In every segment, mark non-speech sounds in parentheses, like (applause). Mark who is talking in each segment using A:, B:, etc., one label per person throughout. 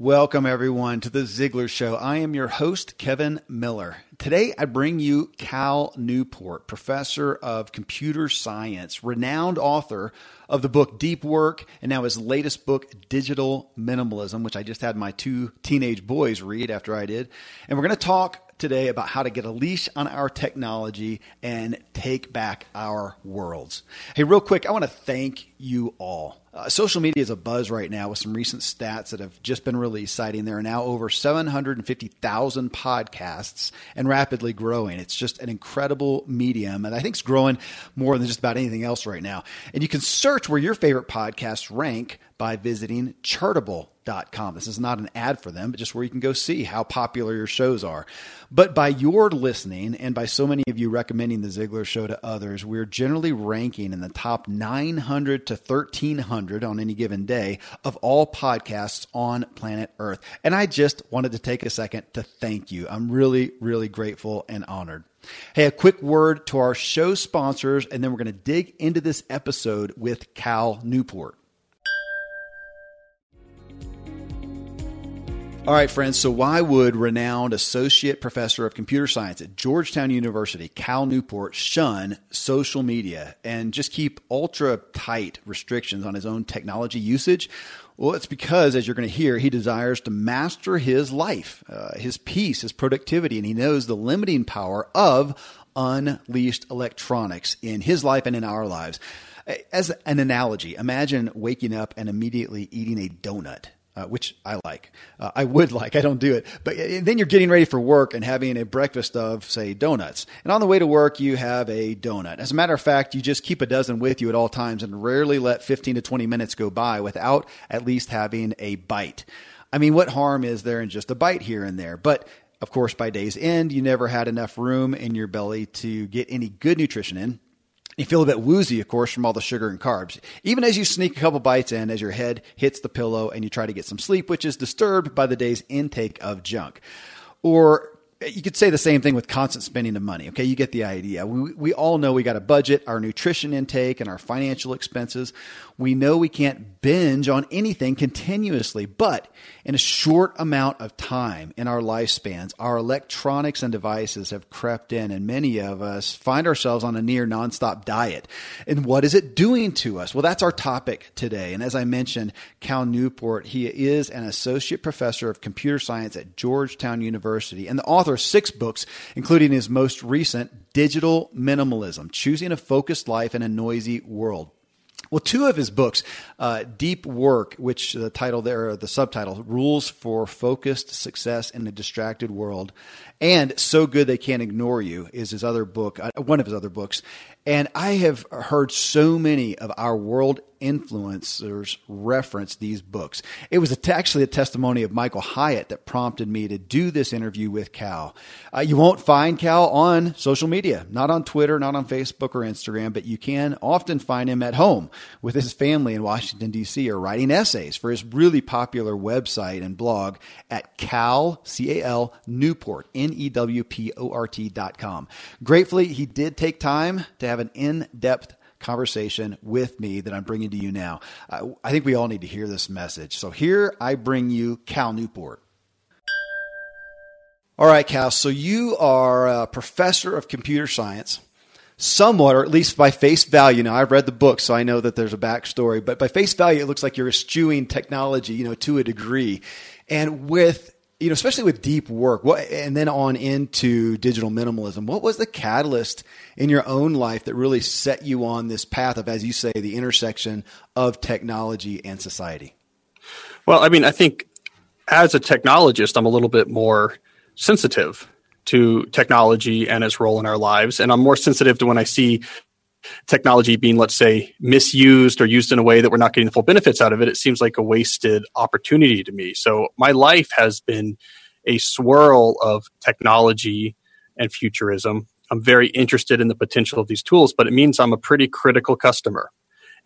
A: Welcome, everyone, to the Ziglar Show. I am your host, Kevin Miller. Today, I bring you Cal Newport, professor of computer science, renowned author of the book Deep Work, and now his latest book, Digital Minimalism, which I just had my two teenage boys read after I did. And we're going to talk today about how to get a leash on our technology and take back our worlds. Hey, real quick, I want to thank you all. Uh, social media is a buzz right now with some recent stats that have just been released citing there are now over 750,000 podcasts and rapidly growing. It's just an incredible medium, and I think it's growing more than just about anything else right now. And you can search where your favorite podcasts rank by visiting chartable.com. This is not an ad for them, but just where you can go see how popular your shows are. But by your listening and by so many of you recommending the Ziglar show to others, we're generally ranking in the top 900 to 1300 on any given day of all podcasts on planet Earth. And I just wanted to take a second to thank you. I'm really, really grateful and honored. Hey, a quick word to our show sponsors, and then we're going to dig into this episode with Cal Newport. All right, friends. So, why would renowned associate professor of computer science at Georgetown University, Cal Newport, shun social media and just keep ultra tight restrictions on his own technology usage? Well, it's because, as you're going to hear, he desires to master his life, uh, his peace, his productivity, and he knows the limiting power of unleashed electronics in his life and in our lives. As an analogy, imagine waking up and immediately eating a donut uh, which I like. Uh, I would (laughs) like. I don't do it. But uh, then you're getting ready for work and having a breakfast of, say, donuts. And on the way to work, you have a donut. As a matter of fact, you just keep a dozen with you at all times and rarely let 15 to 20 minutes go by without at least having a bite. I mean, what harm is there in just a bite here and there? But of course, by day's end, you never had enough room in your belly to get any good nutrition in. You feel a bit woozy, of course, from all the sugar and carbs. Even as you sneak a couple bites in, as your head hits the pillow and you try to get some sleep, which is disturbed by the day's intake of junk. Or you could say the same thing with constant spending of money. Okay, you get the idea. We, we all know we got to budget our nutrition intake and our financial expenses. We know we can't binge on anything continuously, but in a short amount of time in our lifespans, our electronics and devices have crept in, and many of us find ourselves on a near nonstop diet. And what is it doing to us? Well, that's our topic today. And as I mentioned, Cal Newport, he is an associate professor of computer science at Georgetown University and the author six books, including his most recent, Digital Minimalism Choosing a Focused Life in a Noisy World. Well, two of his books, uh, Deep Work, which the title there, the subtitle, Rules for Focused Success in a Distracted World, and So Good They Can't Ignore You is his other book, uh, one of his other books. And I have heard so many of our world influencers reference these books. It was actually a testimony of Michael Hyatt that prompted me to do this interview with Cal. Uh, you won't find Cal on social media, not on Twitter, not on Facebook or Instagram, but you can often find him at home with his family in Washington, D.C., or writing essays for his really popular website and blog at Cal, C A L, Newport, N E W P O R T dot com. Gratefully, he did take time to have an in depth conversation with me that I'm bringing to you now. I think we all need to hear this message. So here I bring you Cal Newport. All right, Cal. So you are a professor of computer science, somewhat, or at least by face value. Now I've read the book, so I know that there's a backstory. But by face value, it looks like you're eschewing technology, you know, to a degree. And with you know, especially with deep work, what, and then on into digital minimalism, what was the catalyst in your own life that really set you on this path of, as you say, the intersection of technology and society?
B: Well, I mean, I think as a technologist, I'm a little bit more sensitive to technology and its role in our lives. And I'm more sensitive to when I see technology being, let's say, misused or used in a way that we're not getting the full benefits out of it, it seems like a wasted opportunity to me. So my life has been a swirl of technology and futurism. I'm very interested in the potential of these tools, but it means I'm a pretty critical customer.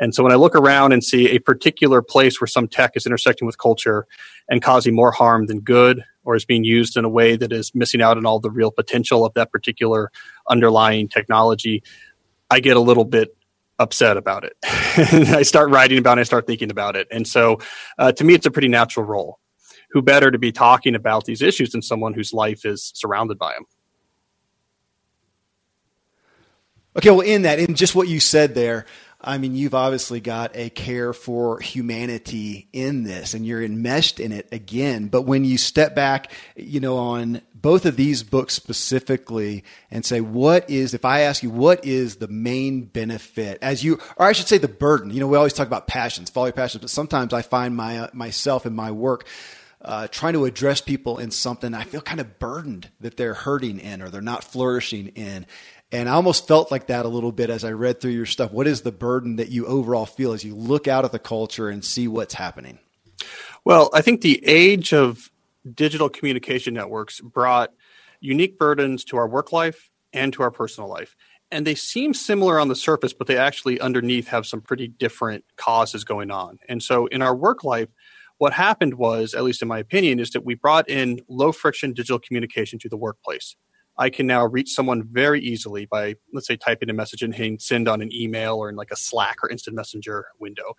B: And so when I look around and see a particular place where some tech is intersecting with culture and causing more harm than good, or is being used in a way that is missing out on all the real potential of that particular underlying technology, I get a little bit upset about it. (laughs) I start writing about it, I start thinking about it. And so uh, to me, it's a pretty natural role. who better to be talking about these issues than someone whose life is surrounded by them?
A: Okay, well, in that, in just what you said there, I mean, you've obviously got a care for humanity in this and you're enmeshed in it again. But when you step back, you know, on both of these books specifically and say, what is, if I ask you, what is the main benefit as you, or I should say the burden, you know, we always talk about passions, follow your passions, but sometimes I find my, uh, myself in my work, uh, trying to address people in something I feel kind of burdened that they're hurting in or they're not flourishing in. And I almost felt like that a little bit as I read through your stuff. What is the burden that you overall feel as you look out at the culture and see what's happening?
B: Well, I think the age of digital communication networks brought unique burdens to our work life and to our personal life. And they seem similar on the surface, but they actually underneath have some pretty different causes going on. And so in our work life, what happened was, at least in my opinion, is that we brought in low friction digital communication to the workplace. I can now reach someone very easily by, let's say, typing a message and hitting send on an email or in like a Slack or instant messenger window,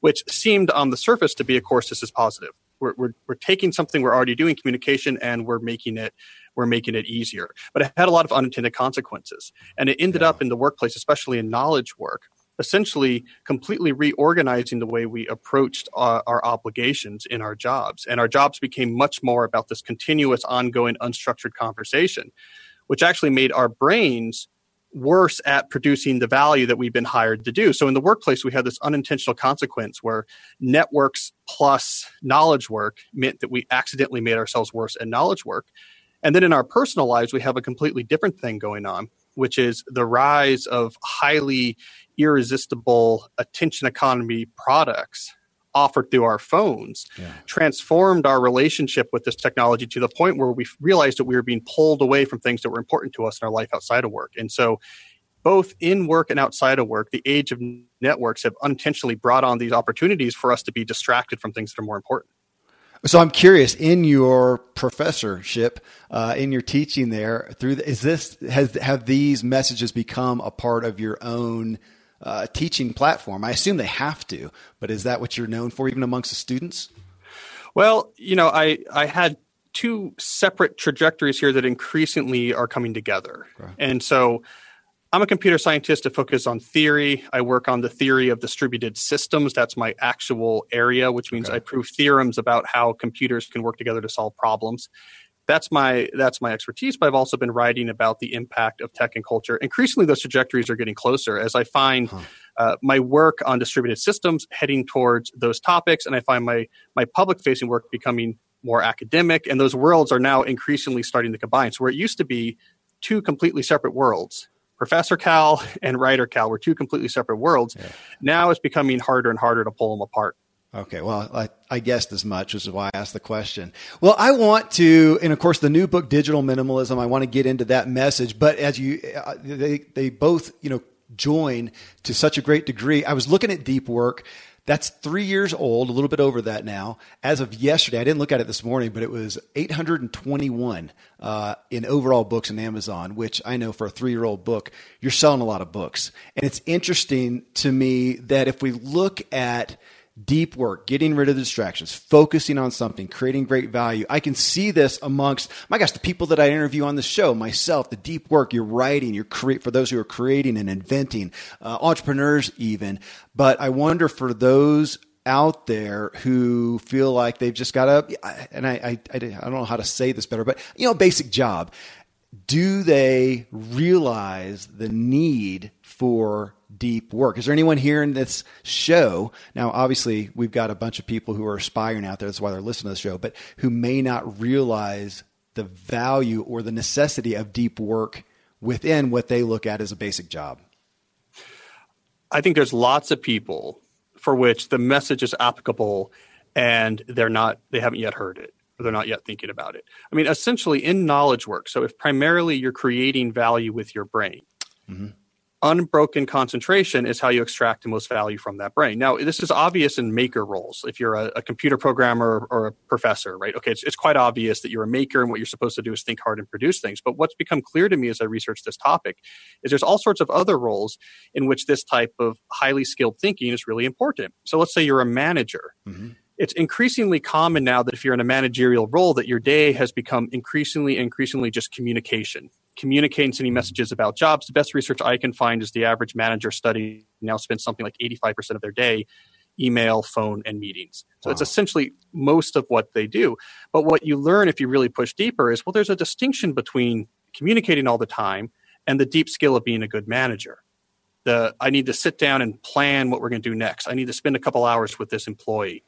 B: which seemed on the surface to be, of course, this is positive. We're, we're, we're taking something we're already doing communication and we're making it we're making it easier. But it had a lot of unintended consequences. And it ended yeah. up in the workplace, especially in knowledge work, essentially completely reorganizing the way we approached our, our, obligations in our jobs. And our jobs became much more about this continuous, ongoing, unstructured conversation which actually made our brains worse at producing the value that we've been hired to do. So in the workplace, we had this unintentional consequence where networks plus knowledge work meant that we accidentally made ourselves worse at knowledge work. And then in our personal lives, we have a completely different thing going on, which is the rise of highly irresistible attention economy products offered through our phones yeah. transformed our relationship with this technology to the point where we realized that we were being pulled away from things that were important to us in our life outside of work. And so, both in work and outside of work, the age of networks have unintentionally brought on these opportunities for us to be distracted from things that are more important.
A: So I'm curious in your professorship, uh, in your teaching there, through the, is this has have these messages become a part of your own uh, teaching platform? I assume they have to, but is that what you're known for, even amongst the students?
B: Well, you know, I I had two separate trajectories here that increasingly are coming together, okay. and so. I'm a computer scientist to focus on theory. I work on the theory of distributed systems. That's my actual area, which means okay. I prove theorems about how computers can work together to solve problems that's my that's my expertise but i've also been writing about the impact of tech and culture increasingly those trajectories are getting closer as i find huh. uh, my work on distributed systems heading towards those topics and i find my my public facing work becoming more academic and those worlds are now increasingly starting to combine so where it used to be two completely separate worlds professor cal (laughs) and writer cal were two completely separate worlds yeah. now it's becoming harder and harder to pull them apart
A: Okay, well, I, I, guessed as much, which is why I asked the question. Well, I want to, and of course, the new book, Digital Minimalism, I want to get into that message. But as you, uh, they, they both, you know, join to such a great degree. I was looking at Deep Work. That's three years old, a little bit over that now. As of yesterday, I didn't look at it this morning, but it was 821 uh, in overall books in Amazon, which I know for a three year old book, you're selling a lot of books. And it's interesting to me that if we look at deep work, getting rid of the distractions, focusing on something, creating great value. I can see this amongst, my gosh, the people that I interview on the show, myself, the deep work you're writing, you're create for those who are creating and inventing, uh, entrepreneurs even. But I wonder for those out there who feel like they've just got a, and I, I, I don't know how to say this better, but you know, basic job. Do they realize the need for deep work. Is there anyone here in this show? Now, obviously, we've got a bunch of people who are aspiring out there. That's why they're listening to the show, but who may not realize the value or the necessity of deep work within what they look at as a basic job.
B: I think there's lots of people for which the message is applicable and they're not they haven't yet heard it or they're not yet thinking about it. I mean, essentially in knowledge work. So if primarily you're creating value with your brain, mm-hmm unbroken concentration is how you extract the most value from that brain. Now, this is obvious in maker roles. If you're a, a computer programmer or a professor, right? Okay, it's, it's, quite obvious that you're a maker and what you're supposed to do is think hard and produce things. But what's become clear to me as I research this topic is there's all sorts of other roles in which this type of highly skilled thinking is really important. So let's say you're a manager. Mm-hmm it's increasingly common now that if you're in a managerial role that your day has become increasingly increasingly just communication communicating sending messages about jobs the best research i can find is the average manager study now spends something like 85% of their day email phone and meetings. So wow. it's essentially most of what they do. But what you learn if you really push deeper is well there's a distinction between communicating all the time and the deep skill of being a good manager. The i need to sit down and plan what we're going to do next. I need to spend a couple hours with this employee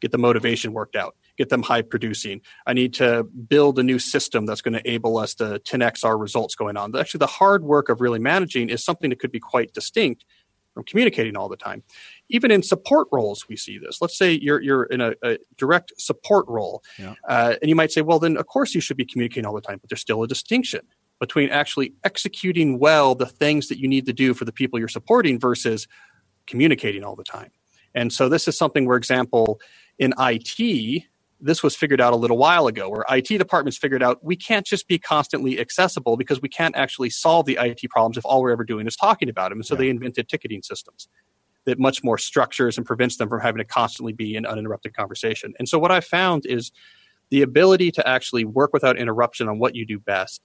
B: get the motivation worked out, get them high producing. I need to build a new system that's going to enable us to 10x our results going on. Actually, the hard work of really managing is something that could be quite distinct from communicating all the time. Even in support roles, we see this. Let's say you're you're in a, a direct support role, yeah. uh, and you might say, well, then of course you should be communicating all the time, but there's still a distinction between actually executing well the things that you need to do for the people you're supporting versus communicating all the time. And so this is something where example in IT, this was figured out a little while ago, where IT departments figured out we can't just be constantly accessible because we can't actually solve the IT problems if all we're ever doing is talking about them. And so yeah. they invented ticketing systems that much more structures and prevents them from having to constantly be in uninterrupted conversation. And so what I found is the ability to actually work without interruption on what you do best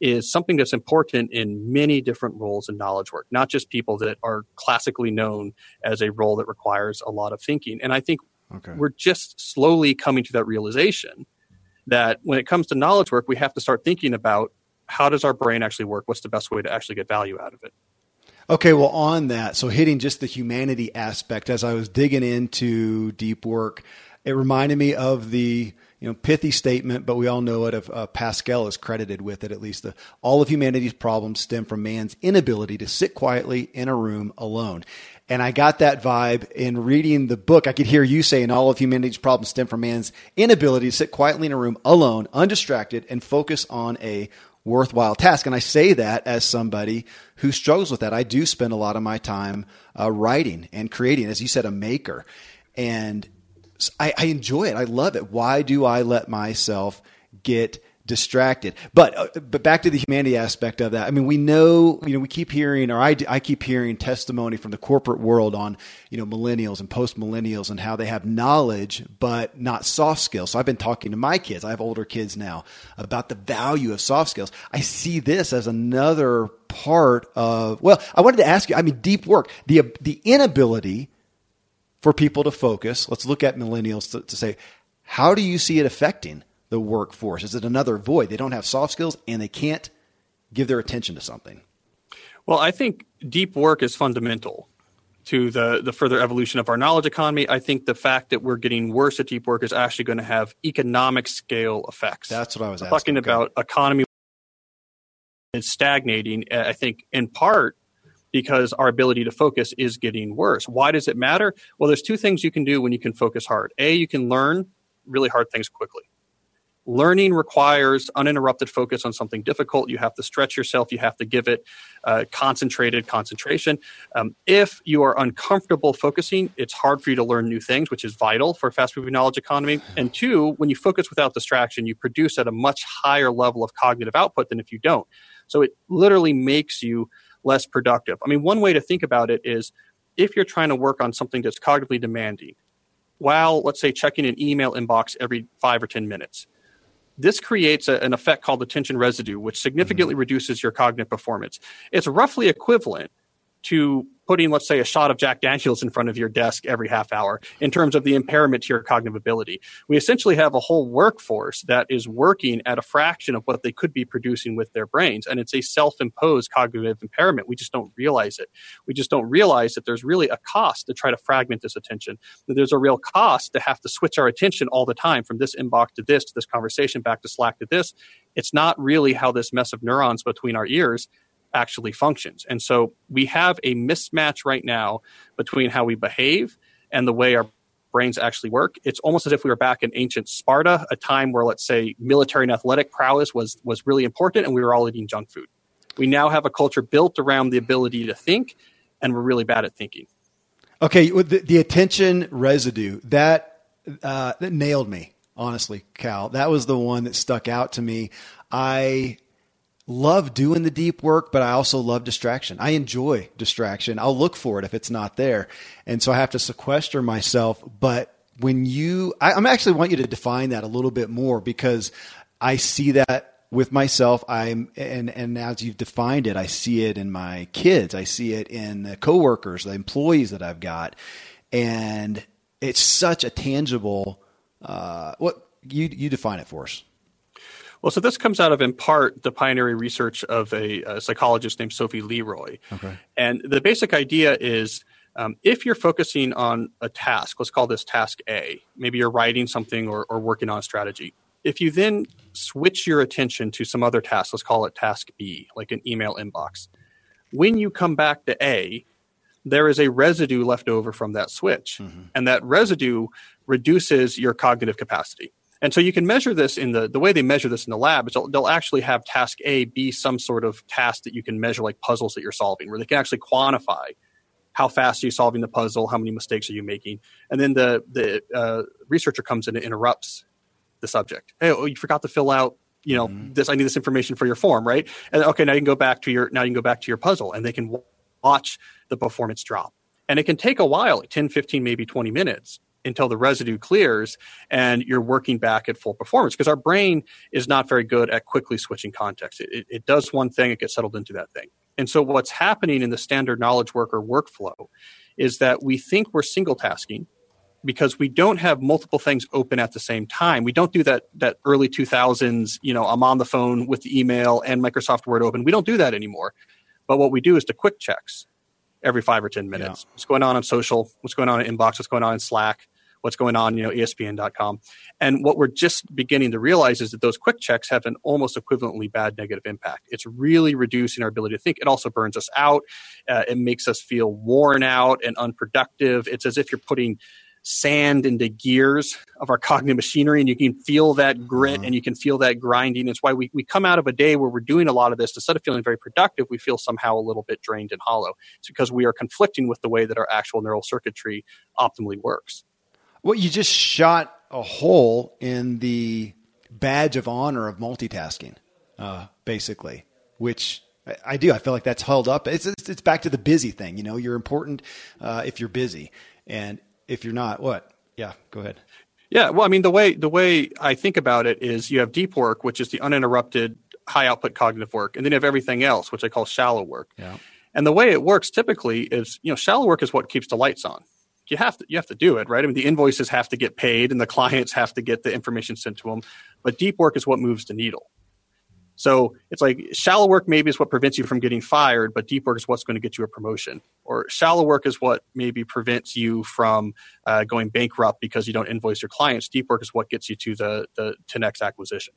B: is something that's important in many different roles in knowledge work, not just people that are classically known as a role that requires a lot of thinking. And I think Okay. We're just slowly coming to that realization that when it comes to knowledge work, we have to start thinking about how does our brain actually work? What's the best way to actually get value out of it?
A: Okay, well, on that, so hitting just the humanity aspect, as I was digging into deep work, it reminded me of the you know pithy statement, but we all know it. Of uh, Pascal is credited with it. At least the, all of humanity's problems stem from man's inability to sit quietly in a room alone. And I got that vibe in reading the book. I could hear you saying all of humanity's problems stem from man's inability to sit quietly in a room alone, undistracted, and focus on a worthwhile task. And I say that as somebody who struggles with that. I do spend a lot of my time uh, writing and creating, as you said, a maker. And I, I enjoy it. I love it. Why do I let myself get distracted. But uh, but back to the humanity aspect of that. I mean, we know you know we keep hearing, or I I keep hearing testimony from the corporate world on you know millennials and post millennials and how they have knowledge but not soft skills. So I've been talking to my kids. I have older kids now about the value of soft skills. I see this as another part of. Well, I wanted to ask you. I mean, deep work, the the inability for people to focus. Let's look at millennials to, to say, how do you see it affecting? The workforce? Is it another void? They don't have soft skills and they can't give their attention to something.
B: Well, I think deep work is fundamental to the, the further evolution of our knowledge economy. I think the fact that we're getting worse at deep work is actually going to have economic scale effects.
A: That's what I was
B: talking
A: okay.
B: about. Economy is stagnating. Uh, I think in part because our ability to focus is getting worse. Why does it matter? Well, there's two things you can do when you can focus hard. A, you can learn really hard things quickly learning requires uninterrupted focus on something difficult. You have to stretch yourself. You have to give it uh, concentrated concentration. Um, if you are uncomfortable focusing, it's hard for you to learn new things, which is vital for a fast moving knowledge economy. And two, when you focus without distraction, you produce at a much higher level of cognitive output than if you don't. So it literally makes you less productive. I mean, one way to think about it is if you're trying to work on something that's cognitively demanding, while let's say checking an email inbox every five or 10 minutes this creates a, an effect called attention residue, which significantly mm-hmm. reduces your cognitive performance. It's roughly equivalent to putting, let's say, a shot of Jack Daniels in front of your desk every half hour in terms of the impairment to your cognitive ability. We essentially have a whole workforce that is working at a fraction of what they could be producing with their brains. And it's a self imposed cognitive impairment. We just don't realize it. We just don't realize that there's really a cost to try to fragment this attention, that there's a real cost to have to switch our attention all the time from this inbox to this, to this conversation, back to Slack to this. It's not really how this mess of neurons between our ears actually functions. And so we have a mismatch right now between how we behave and the way our brains actually work. It's almost as if we were back in ancient Sparta, a time where, let's say, military and athletic prowess was, was really important and we were all eating junk food. We now have a culture built around the ability to think, and we're really bad at thinking.
A: Okay, the, the attention residue, that, uh, that nailed me, honestly, Cal. That was the one that stuck out to me. I love doing the deep work, but I also love distraction. I enjoy distraction. I'll look for it if it's not there. And so I have to sequester myself. But when you, I, I'm actually want you to define that a little bit more because I see that with myself. I'm, and, and as you've defined it, I see it in my kids. I see it in the coworkers, the employees that I've got. And it's such a tangible, uh, what you, you define it for us.
B: Well, so this comes out of, in part, the pioneering research of a, a psychologist named Sophie Leroy. Okay. And the basic idea is um, if you're focusing on a task, let's call this task A, maybe you're writing something or, or working on a strategy. If you then switch your attention to some other task, let's call it task B, like an email inbox, when you come back to A, there is a residue left over from that switch. Mm-hmm. And that residue reduces your cognitive capacity. And so you can measure this in the, the way they measure this in the lab is they'll, they'll, actually have task A be some sort of task that you can measure like puzzles that you're solving, where they can actually quantify how fast are you solving the puzzle, how many mistakes are you making, and then the the uh, researcher comes in and interrupts the subject. Hey, oh, you forgot to fill out you know mm-hmm. this. I need this information for your form, right? And okay, now you can go back to your now you can go back to your puzzle, and they can watch the performance drop. And it can take a while, like 10, 15, maybe 20 minutes until the residue clears and you're working back at full performance because our brain is not very good at quickly switching context. It, it, does one thing, it gets settled into that thing. And so what's happening in the standard knowledge worker workflow is that we think we're single tasking because we don't have multiple things open at the same time. We don't do that that early 2000s, you know, I'm on the phone with the email and Microsoft Word open. We don't do that anymore. But what we do is the quick checks every 5 or 10 minutes. Yeah. What's going on on social? What's going on in inbox? What's going on in Slack? What's going on, you know, ESPN.com. And what we're just beginning to realize is that those quick checks have an almost equivalently bad negative impact. It's really reducing our ability to think. It also burns us out. Uh, it makes us feel worn out and unproductive. It's as if you're putting sand into gears of our (laughs) cognitive machinery and you can feel that grit mm-hmm. and you can feel that grinding. It's why we, we come out of a day where we're doing a lot of this. Instead of feeling very productive, we feel somehow a little bit drained and hollow. It's because we are conflicting with the way that our actual neural circuitry optimally works.
A: Well, you just shot a hole in the badge of honor of multitasking, uh, basically, which I do. I feel like that's held up. It's, it's, it's back to the busy thing. You know, you're important uh, if you're busy, and if you're not, what? Yeah, go ahead.
B: Yeah, well, I mean, the way the way I think about it is, you have deep work, which is the uninterrupted, high output cognitive work, and then you have everything else, which I call shallow work. Yeah. And the way it works typically is, you know, shallow work is what keeps the lights on you have to you have to do it right? I mean the invoices have to get paid and the clients have to get the information sent to them but deep work is what moves the needle. So it's like shallow work maybe is what prevents you from getting fired but deep work is what's going to get you a promotion. Or shallow work is what maybe prevents you from uh, going bankrupt because you don't invoice your clients. Deep work is what gets you to the the to next acquisition.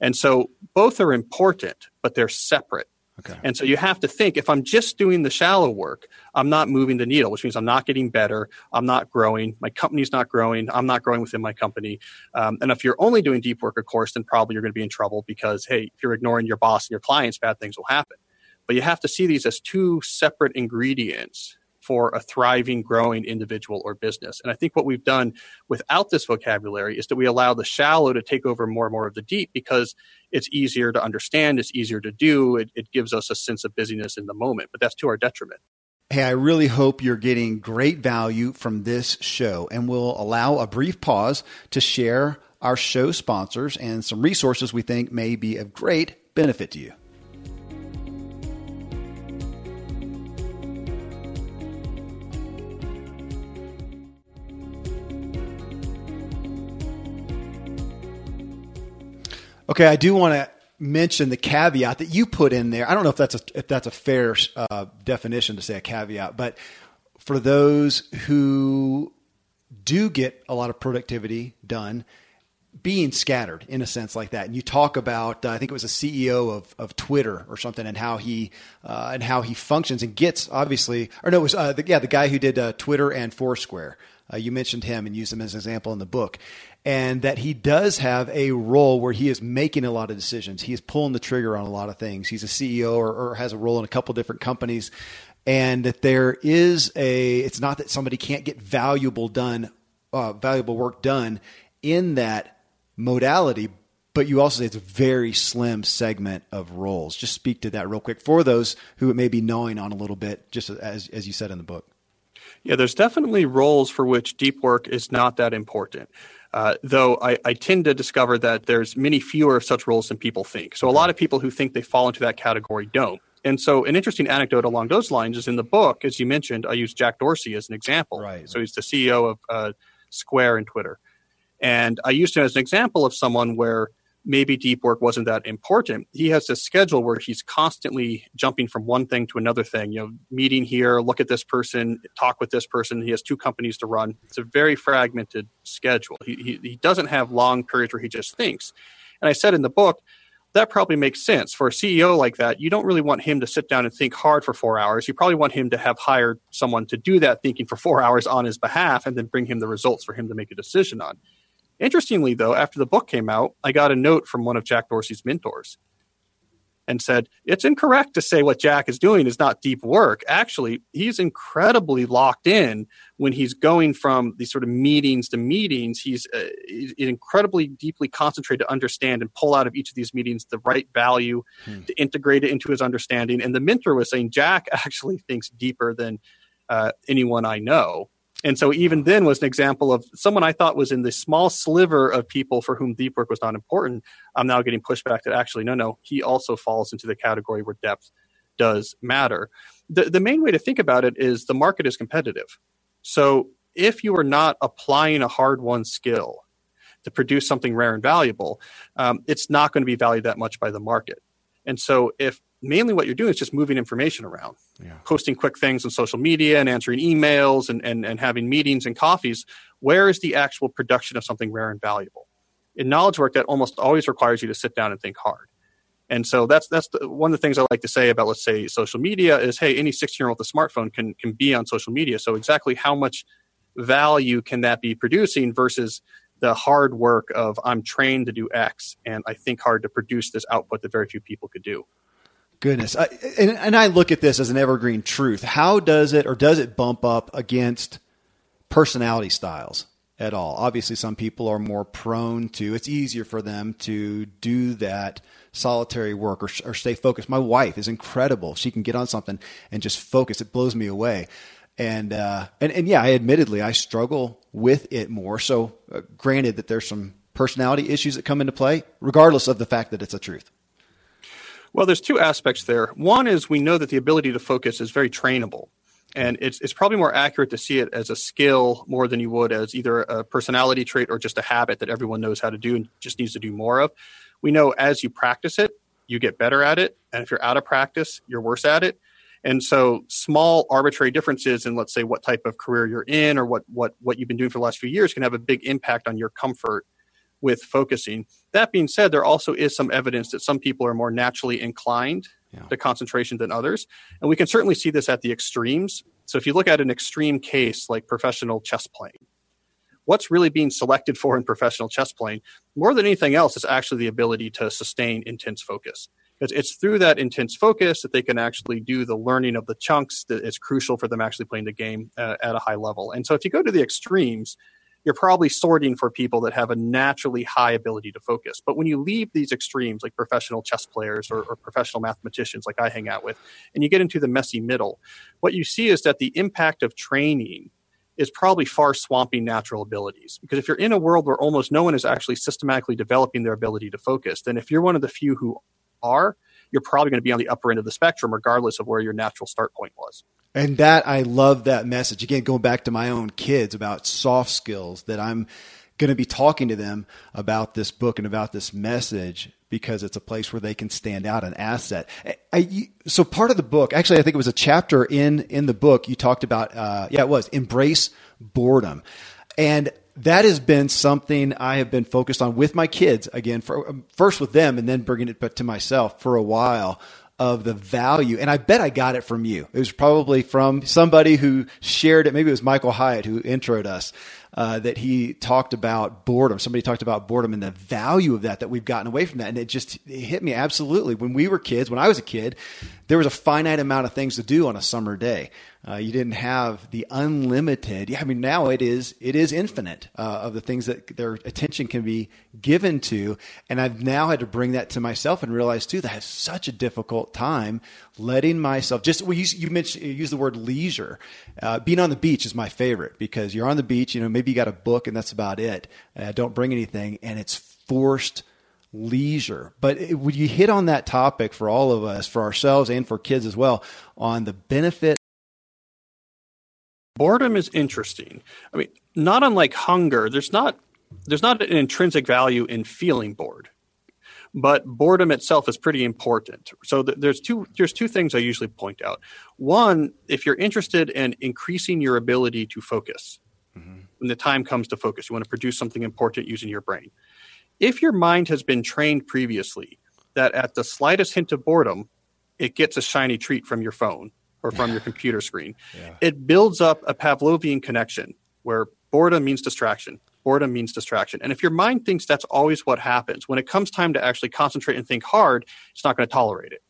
B: And so both are important but they're separate Okay. And so you have to think if I'm just doing the shallow work, I'm not moving the needle, which means I'm not getting better. I'm not growing. My company's not growing. I'm not growing within my company. Um, and if you're only doing deep work, of course, then probably you're going to be in trouble because, hey, if you're ignoring your boss and your clients, bad things will happen. But you have to see these as two separate ingredients for a thriving, growing individual or business. And I think what we've done without this vocabulary is that we allow the shallow to take over more and more of the deep because it's easier to understand, it's easier to do, it, it gives us a sense of busyness in the moment, but that's to our detriment.
A: Hey, I really hope you're getting great value from this show, and we'll allow a brief pause to share our show sponsors and some resources we think may be of great benefit to you. Okay, I do want to mention the caveat that you put in there. I don't know if that's a if that's a fair uh, definition to say a caveat, but for those who do get a lot of productivity done, being scattered in a sense like that. And you talk about, uh, I think it was a CEO of, of Twitter or something, and how he uh, and how he functions and gets obviously, or no, it was uh, the, yeah the guy who did uh, Twitter and Foursquare. Uh, you mentioned him and used him as an example in the book and that he does have a role where he is making a lot of decisions. He is pulling the trigger on a lot of things. He's a CEO or, or has a role in a couple different companies, and that there is a. It's not that somebody can't get valuable done, uh, valuable work done in that modality, but you also say it's a very slim segment of roles. Just speak to that real quick for those who may be gnawing on a little bit, just as as you said in the book.
B: Yeah, there's definitely roles for which deep work is not that important. Uh, though I, I, tend to discover that there's many fewer of such roles than people think. So a lot of people who think they fall into that category don't. And so an interesting anecdote along those lines is in the book, as you mentioned, I use Jack Dorsey as an example.
A: Right.
B: So he's the CEO of uh, Square and Twitter. And I used him as an example of someone where maybe deep work wasn't that important. He has this schedule where he's constantly jumping from one thing to another thing, you know, meeting here, look at this person, talk with this person. He has two companies to run. It's a very fragmented schedule. He, he, he doesn't have long periods where he just thinks. And I said in the book, that probably makes sense for a CEO like that. You don't really want him to sit down and think hard for four hours. You probably want him to have hired someone to do that thinking for four hours on his behalf and then bring him the results for him to make a decision on. Interestingly, though, after the book came out, I got a note from one of Jack Dorsey's mentors and said, It's incorrect to say what Jack is doing is not deep work. Actually, he's incredibly locked in when he's going from these sort of meetings to meetings. He's, uh, he's incredibly deeply concentrated to understand and pull out of each of these meetings the right value hmm. to integrate it into his understanding. And the mentor was saying, Jack actually thinks deeper than uh, anyone I know. And so even then was an example of someone I thought was in the small sliver of people for whom deep work was not important. I'm now getting pushback that actually, no, no, he also falls into the category where depth does matter. The, the main way to think about it is the market is competitive. So if you are not applying a hard won skill to produce something rare and valuable, um, it's not going to be valued that much by the market. And so if mainly what you're doing is just moving information around, yeah. posting quick things on social media and answering emails and, and, and having meetings and coffees. Where is the actual production of something rare and valuable? In knowledge work, that almost always requires you to sit down and think hard. And so that's that's the, one of the things I like to say about let's say social media is hey any 16 year old with a smartphone can can be on social media. So exactly how much value can that be producing versus the hard work of I'm trained to do X and I think hard to produce this output that very few people could do.
A: Goodness. I, and, and I look at this as an evergreen truth. How does it or does it bump up against personality styles at all? Obviously, some people are more prone to, it's easier for them to do that solitary work or, or stay focused. My wife is incredible. She can get on something and just focus. It blows me away. And, uh, and, and yeah, I admittedly, I struggle with it more. So, uh, granted that there's some personality issues that come into play, regardless of the fact that it's a truth.
B: Well, there's two aspects there. One is we know that the ability to focus is very trainable. And it's, it's probably more accurate to see it as a skill more than you would as either a personality trait or just a habit that everyone knows how to do and just needs to do more of. We know as you practice it, you get better at it. And if you're out of practice, you're worse at it. And so small arbitrary differences in let's say what type of career you're in or what what what you've been doing for the last few years can have a big impact on your comfort with focusing. That being said, there also is some evidence that some people are more naturally inclined yeah. to concentration than others. And we can certainly see this at the extremes. So if you look at an extreme case like professional chess playing, what's really being selected for in professional chess playing, more than anything else, is actually the ability to sustain intense focus. Because it's through that intense focus that they can actually do the learning of the chunks that is crucial for them actually playing the game uh, at a high level. And so if you go to the extremes, you're probably sorting for people that have a naturally high ability to focus. But when you leave these extremes, like professional chess players or, or, professional mathematicians, like I hang out with, and you get into the messy middle, what you see is that the impact of training is probably far swamping natural abilities. Because if you're in a world where almost no one is actually systematically developing their ability to focus, then if you're one of the few who are, you're probably going to be on the upper end of the spectrum, regardless of where your natural start point was.
A: And that I love that message. Again, going back to my own kids about soft skills that I'm going to be talking to them about this book and about this message because it's a place where they can stand out an asset. I, so part of the book, actually, I think it was a chapter in in the book. You talked about, uh, yeah, it was embrace boredom, and that has been something I have been focused on with my kids again. For first with them, and then bringing it to myself for a while of the value. And I bet I got it from you. It was probably from somebody who shared it. Maybe it was Michael Hyatt who introed us. Uh, that he talked about boredom. Somebody talked about boredom and the value of that, that we've gotten away from that. And it just it hit me absolutely. When we were kids, when I was a kid, there was a finite amount of things to do on a summer day. Uh, you didn't have the unlimited. Yeah, I mean now it is it is infinite uh, of the things that their attention can be given to, and I've now had to bring that to myself and realize too that I have such a difficult time letting myself just. Well, you, you mentioned you use the word leisure. Uh, being on the beach is my favorite because you're on the beach. You know, maybe you got a book and that's about it. Uh, don't bring anything, and it's forced leisure. But it, would you hit on that topic for all of us, for ourselves and for kids as well, on the benefit?
B: Boredom is interesting. I mean, not unlike hunger, there's not there's not an intrinsic value in feeling bored, but boredom itself is pretty important. So th- there's two there's two things I usually point out. One, if you're interested in increasing your ability to focus, mm-hmm. when the time comes to focus, you want to produce something important using your brain if your mind has been trained previously that at the slightest hint of boredom, it gets a shiny treat from your phone or from your computer screen, yeah. it builds up a Pavlovian connection where boredom means distraction. Boredom means distraction. And if your mind thinks that's always what happens, when it comes time to actually concentrate and think hard, it's not going to tolerate it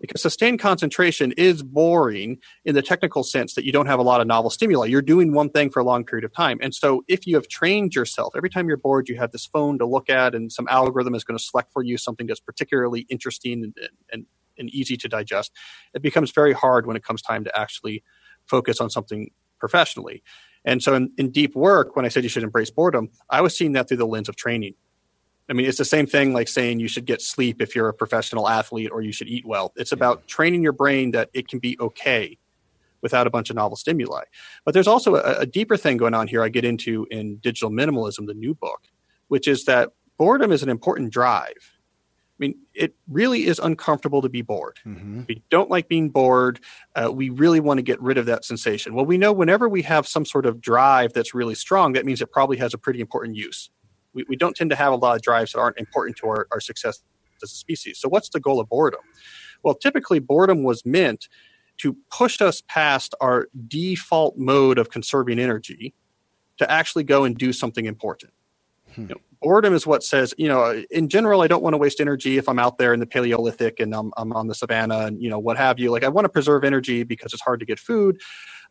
B: because sustained concentration is boring in the technical sense that you don't have a lot of novel stimuli. You're doing one thing for a long period of time. And so if you have trained yourself, every time you're bored, you have this phone to look at and some algorithm is going to select for you something that's particularly interesting and, and, and easy to digest. It becomes very hard when it comes time to actually focus on something professionally. And so in, in deep work, when I said you should embrace boredom, I was seeing that through the lens of training. I mean, it's the same thing like saying you should get sleep if you're a professional athlete or you should eat well. It's about training your brain that it can be okay without a bunch of novel stimuli. But there's also a, a deeper thing going on here I get into in Digital Minimalism, the new book, which is that boredom is an important drive. I mean, it really is uncomfortable to be bored. Mm-hmm. We don't like being bored. Uh, we really want to get rid of that sensation. Well, we know whenever we have some sort of drive that's really strong, that means it probably has a pretty important use we, we don't tend to have a lot of drives that aren't important to our, our success as a species. So, what's the goal of boredom? Well, typically, boredom was meant to push us past our default mode of conserving energy to actually go and do something important. Hmm. You know, boredom is what says, you know, in general, I don't want to waste energy if I'm out there in the Paleolithic and I'm, I'm on the savannah and, you know, what have you. Like, I want to preserve energy because it's hard to get food.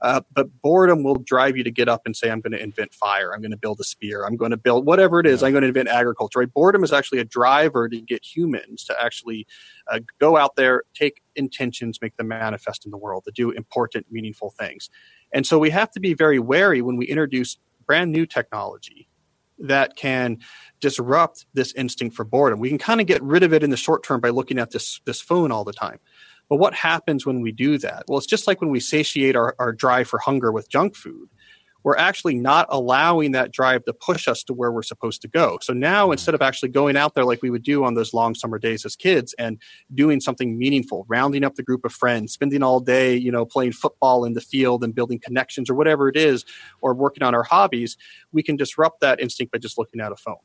B: Uh, but boredom will drive you to get up and say, I'm going to invent fire. I'm going to build a spear. I'm going to build whatever it is. I'm going to invent agriculture. Right? Boredom is actually a driver to get humans to actually uh, go out there, take intentions, make them manifest in the world, to do important, meaningful things. And so we have to be very wary when we introduce brand new technology that can disrupt this instinct for boredom. We can kind of get rid of it in the short term by looking at this this phone all the time. But what happens when we do that? Well, it's just like when we satiate our, our drive for hunger with junk food. We're actually not allowing that drive to push us to where we're supposed to go. So now, mm-hmm. instead of actually going out there like we would do on those long summer days as kids and doing something meaningful, rounding up the group of friends, spending all day, you know, playing football in the field and building connections or whatever it is, or working on our hobbies, we can disrupt that instinct by just looking at a phone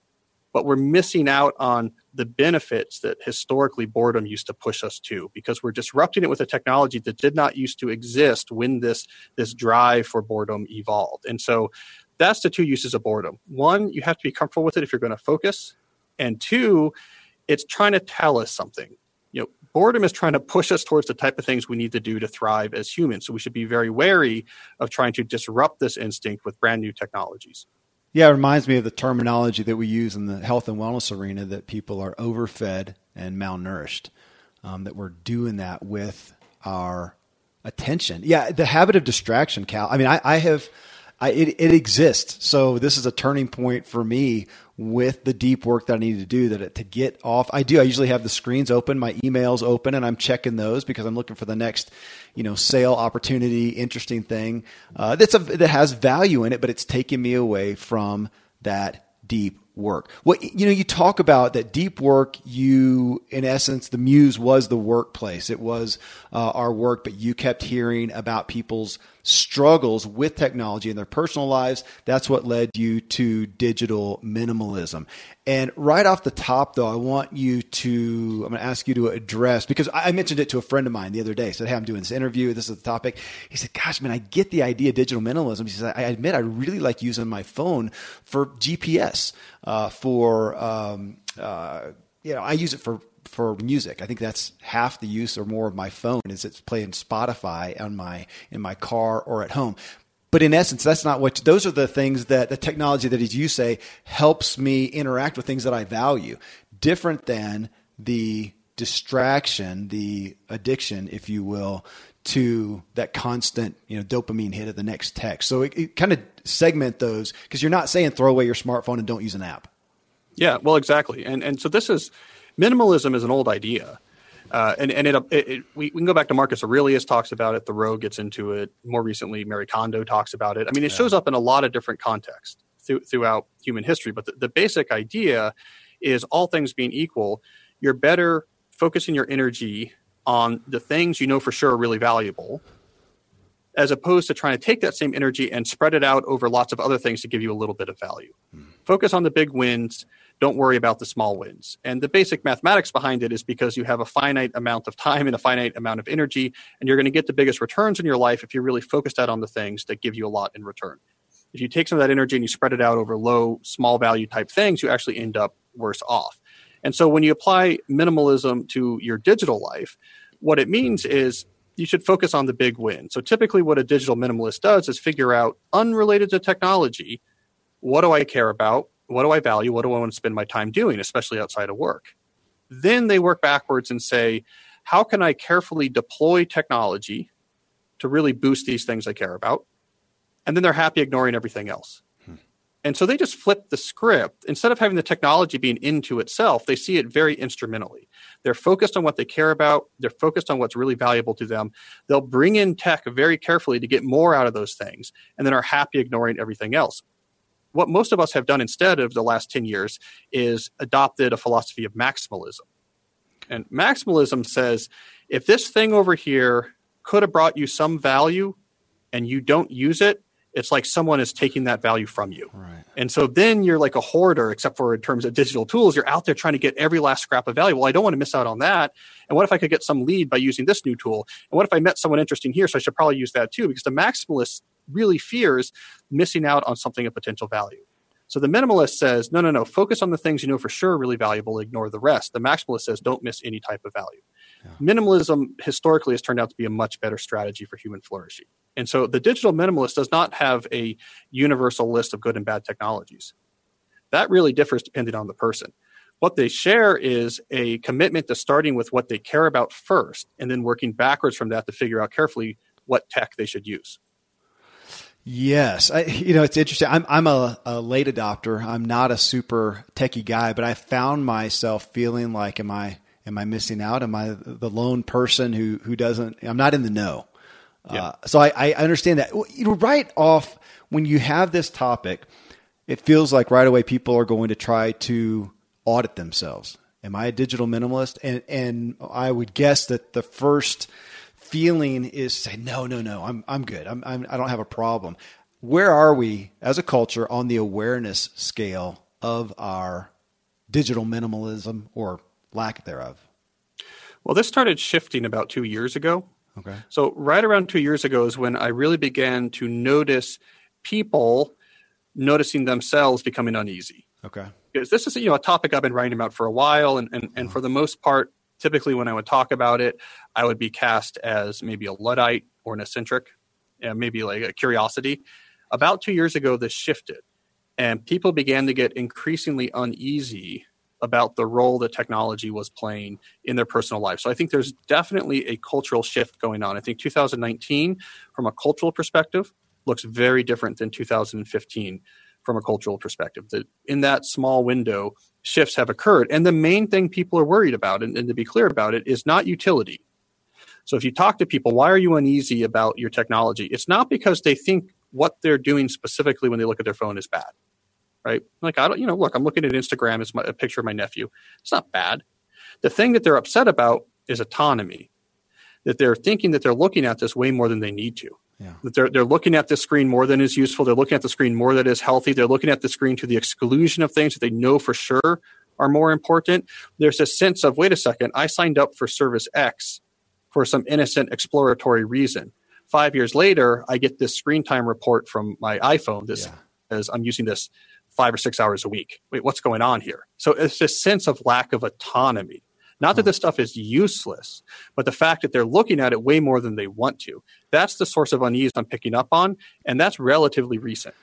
B: but we're missing out on the benefits that historically boredom used to push us to because we're disrupting it with a technology that did not used to exist when this this drive for boredom evolved. And so that's the two uses of boredom. One you have to be comfortable with it if you're going to focus. And two it's trying to tell us something. You know boredom is trying to push us towards the type of things we need to do to thrive as humans. So we should be very wary of trying to disrupt this instinct with brand new technologies
A: yeah, it reminds me of the terminology that we use in the health and wellness arena that people are overfed and malnourished. Um, that we're doing that with our attention. Yeah, the habit of distraction, Cal. I mean, I, I have, I, it, it exists. So this is a turning point for me with the deep work that I need to do that it, to get off. I do. I usually have the screens open, my emails open, and I'm checking those because I'm looking for the next, you know, sale opportunity, interesting thing uh, that's a, that has value in it, but it's taking me away from that deep work. What you know, you talk about that deep work. You, in essence, the muse was the workplace. It was uh, our work, but you kept hearing about people's struggles with technology in their personal lives. That's what led you to digital minimalism. And right off the top, though, I want you to, I'm going to ask you to address, because I mentioned it to a friend of mine the other day. I said, Hey, I'm doing this interview. This is the topic. He said, Gosh, man, I get the idea of digital minimalism. He says, I admit I really like using my phone for GPS, uh, for, um, uh, you know, I use it for for music. I think that's half the use or more of my phone is it's playing Spotify on my in my car or at home. But in essence, that's not what those are the things that the technology that, as you say, helps me interact with things that I value. Different than the distraction, the addiction, if you will, to that constant, you know, dopamine hit of the next text. So it, it kind of segment those because you're not saying throw away your smartphone and don't use an app.
B: Yeah, well, exactly. And and so this is minimalism is an old idea. Uh, and and it, it, it, we, we can go back to Marcus Aurelius talks about it. Thoreau gets into it. More recently, Marie Kondo talks about it. I mean, it yeah. shows up in a lot of different contexts th- throughout human history. But the, the basic idea is all things being equal, you're better focusing your energy on the things you know for sure are really valuable as opposed to trying to take that same energy and spread it out over lots of other things to give you a little bit of value. Mm. Focus on the big wins, don't worry about the small wins. And the basic mathematics behind it is because you have a finite amount of time and a finite amount of energy, and you're going to get the biggest returns in your life if you're really focused out on the things that give you a lot in return. If you take some of that energy and you spread it out over low, small value type things, you actually end up worse off. And so when you apply minimalism to your digital life, what it means is you should focus on the big win. So typically what a digital minimalist does is figure out unrelated to technology, what do I care about? What do I value? What do I want to spend my time doing, especially outside of work? Then they work backwards and say, how can I carefully deploy technology to really boost these things I care about? And then they're happy ignoring everything else. Hmm. And so they just flip the script. Instead of having the technology being into itself, they see it very instrumentally. They're focused on what they care about. They're focused on what's really valuable to them. They'll bring in tech very carefully to get more out of those things and then are happy ignoring everything else what most of us have done instead of the last 10 years is adopted a philosophy of maximalism. And maximalism says if this thing over here could have brought you some value and you don't use it, it's like someone is taking that value from you. Right. And so then you're like a hoarder, except for in terms of digital tools. You're out there trying to get every last scrap of value. Well, I don't want to miss out on that. And what if I could get some lead by using this new tool? And what if I met someone interesting here? So I should probably use that too, because the maximalist really fears missing out on something of potential value. So the minimalist says, no, no, no, focus on the things you know for sure are really valuable, ignore the rest. The maximalist says, don't miss any type of value. Yeah. Minimalism historically has turned out to be a much better strategy for human flourishing. And so the digital minimalist does not have a universal list of good and bad technologies. That really differs depending on the person. What they share is a commitment to starting with what they care about first and then working backwards from that to figure out carefully what tech they should use.
A: Yes, I, you know it's interesting. I'm I'm a, a, late adopter. I'm not a super techie guy, but I found myself feeling like, am I am I missing out? Am I the lone person who who doesn't? I'm not in the know. Yeah. Uh, so I, I understand that. You know, right off when you have this topic, it feels like right away people are going to try to audit themselves. Am I a digital minimalist? And and I would guess that the first feeling is say, no, no, no, I'm, I'm good. I'm, I'm, I don't have a problem. Where are we as a culture on the awareness scale of our digital minimalism or lack thereof?
B: Well, this started shifting about two years ago.
A: Okay.
B: So, right around two years ago is when I really began to notice people noticing themselves becoming uneasy.
A: Okay.
B: Because this is you know a topic I've been writing about for a while, and and, and uh-huh. for the most part, typically when I would talk about it, I would be cast as maybe a Luddite or an eccentric, and maybe like a curiosity. About two years ago, this shifted, and people began to get increasingly uneasy about the role that technology was playing in their personal life. So I think there's definitely a cultural shift going on. I think 2019, from a cultural perspective, looks very different than 2015 from a cultural perspective. That in that small window, shifts have occurred. And the main thing people are worried about, and, and, to be clear about it, is not utility. So if you talk to people, why are you uneasy about your technology? It's not because they think what they're doing specifically when they look at their phone is bad, right? Like, I don't, you know, look, I'm looking at Instagram as my, a picture of my nephew. It's not bad. The thing that they're upset about is autonomy, that they're thinking that they're looking at this way more than they need to.
A: Yeah.
B: They're, they're looking at the screen more than is useful. They're looking at the screen more than is healthy. They're looking at the screen to the exclusion of things that they know for sure are more important. There's a sense of, wait a second, I signed up for service X for some innocent exploratory reason. Five years later, I get this screen time report from my iPhone that yeah. says I'm using this five or six hours a week. Wait, what's going on here? So it's this sense of lack of autonomy. Not that this stuff is useless, but the fact that they're looking at it way more than they want to. That's the source of unease I'm picking up on, and that's relatively recent.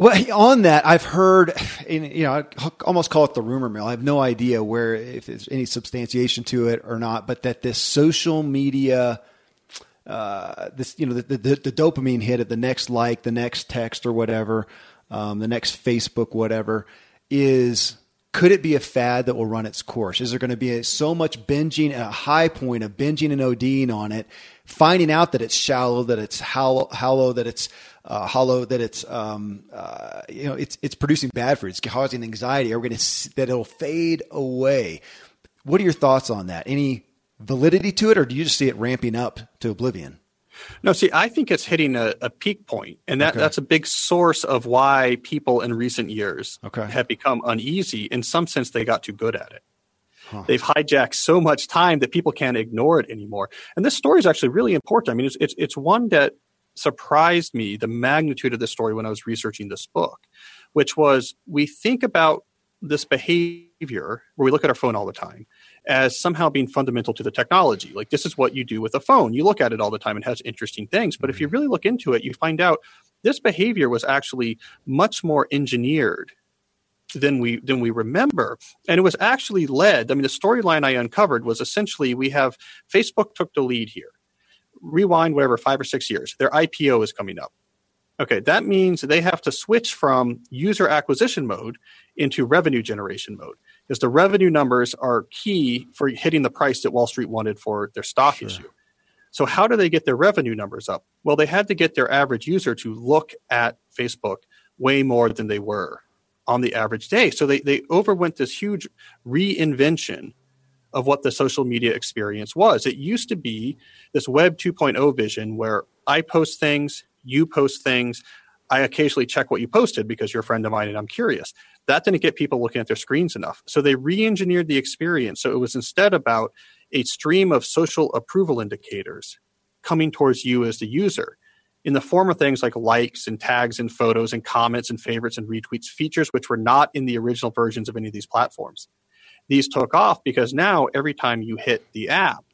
A: Well, on that, I've heard, you know, I almost call it the rumor mill. I have no idea where, if there's any substantiation to it or not, but that this social media, uh, this, you know, the, the, the, dopamine hit at the next like, the next text or whatever, um, the next Facebook, whatever, is could it be a fad that will run its course? Is there going to be a, so much binging, a high point of binging and ODing on it, finding out that it's shallow, that it's hollow, hollow that it's uh, hollow, that it's um, uh, you know it's it's producing bad you, it's causing anxiety. Are we going to that it'll fade away? What are your thoughts on that? Any validity to it, or do you just see it ramping up to oblivion?
B: No, see, I think it's hitting a, a peak point, and that, okay. that's a big source of why people in recent years okay. have become uneasy. In some sense, they got too good at it. Huh. They've hijacked so much time that people can't ignore it anymore. And this story is actually really important. I mean, it's it's, it's one that surprised me the magnitude of this story when I was researching this book, which was we think about this behavior where we look at our phone all the time as somehow being fundamental to the technology. Like this is what you do with a phone. You look at it all the time and has interesting things. But if you mm-hmm. really look into it, you find out this behavior was actually much more engineered than we than we remember. And it was actually led. I mean, the storyline I uncovered was essentially we have Facebook took the lead here. Rewind whatever five or six years. Their IPO is coming up. Okay, that means they have to switch from user acquisition mode into revenue generation mode because the revenue numbers are key for hitting the price that Wall Street wanted for their stock sure. issue. So, how do they get their revenue numbers up? Well, they had to get their average user to look at Facebook way more than they were on the average day. So, they, they overwent this huge reinvention of what the social media experience was. It used to be this Web 2.0 vision where I post things, you post things, I occasionally check what you posted because you're a friend of mine and I'm curious. That didn't get people looking at their screens enough. So they re engineered the experience. So it was instead about a stream of social approval indicators coming towards you as the user in the form of things like likes and tags and photos and comments and favorites and retweets, features which were not in the original versions of any of these platforms. These took off because now every time you hit the app,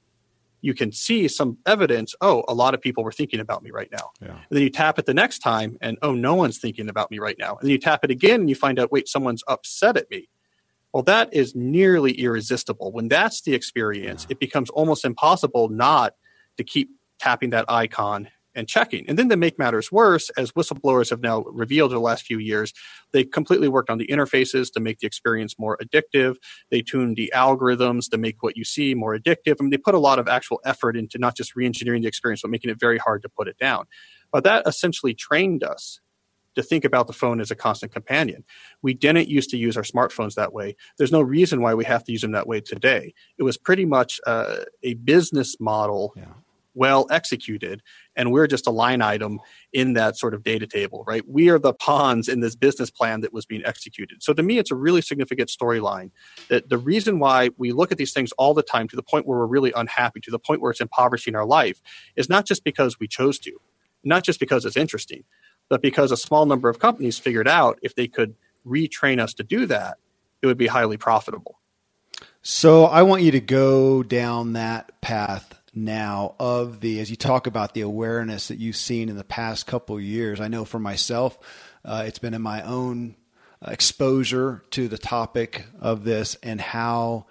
B: you can see some evidence oh a lot of people were thinking about me right now yeah. and then you tap it the next time and oh no one's thinking about me right now and then you tap it again and you find out wait someone's upset at me well that is nearly irresistible when that's the experience yeah. it becomes almost impossible not to keep tapping that icon and checking. And then to make matters worse, as whistleblowers have now revealed in the last few years, they completely worked on the interfaces to make the experience more addictive. They tuned the algorithms to make what you see more addictive. I mean, they put a lot of actual effort into not just re-engineering the experience, but making it very hard to put it down. But that essentially trained us to think about the phone as a constant companion. We didn't used to use our smartphones that way. There's no reason why we have to use them that way today. It was pretty much uh, a business model yeah well executed and we're just a line item in that sort of data table right? We are the pawns in this business plan that was being executed. So to me it's a really significant storyline that the reason why we look at these things all the time to the point where we're really unhappy to the point where it's impoverishing our life is not just because we chose to not just because it's interesting but because a small number of companies figured out if they could retrain us to do that it would be highly profitable.
A: So I want you to go down that path now of the as you talk about the awareness that you've seen in the past couple years. I know for myself, uh, it's been in my own exposure to the topic of this and how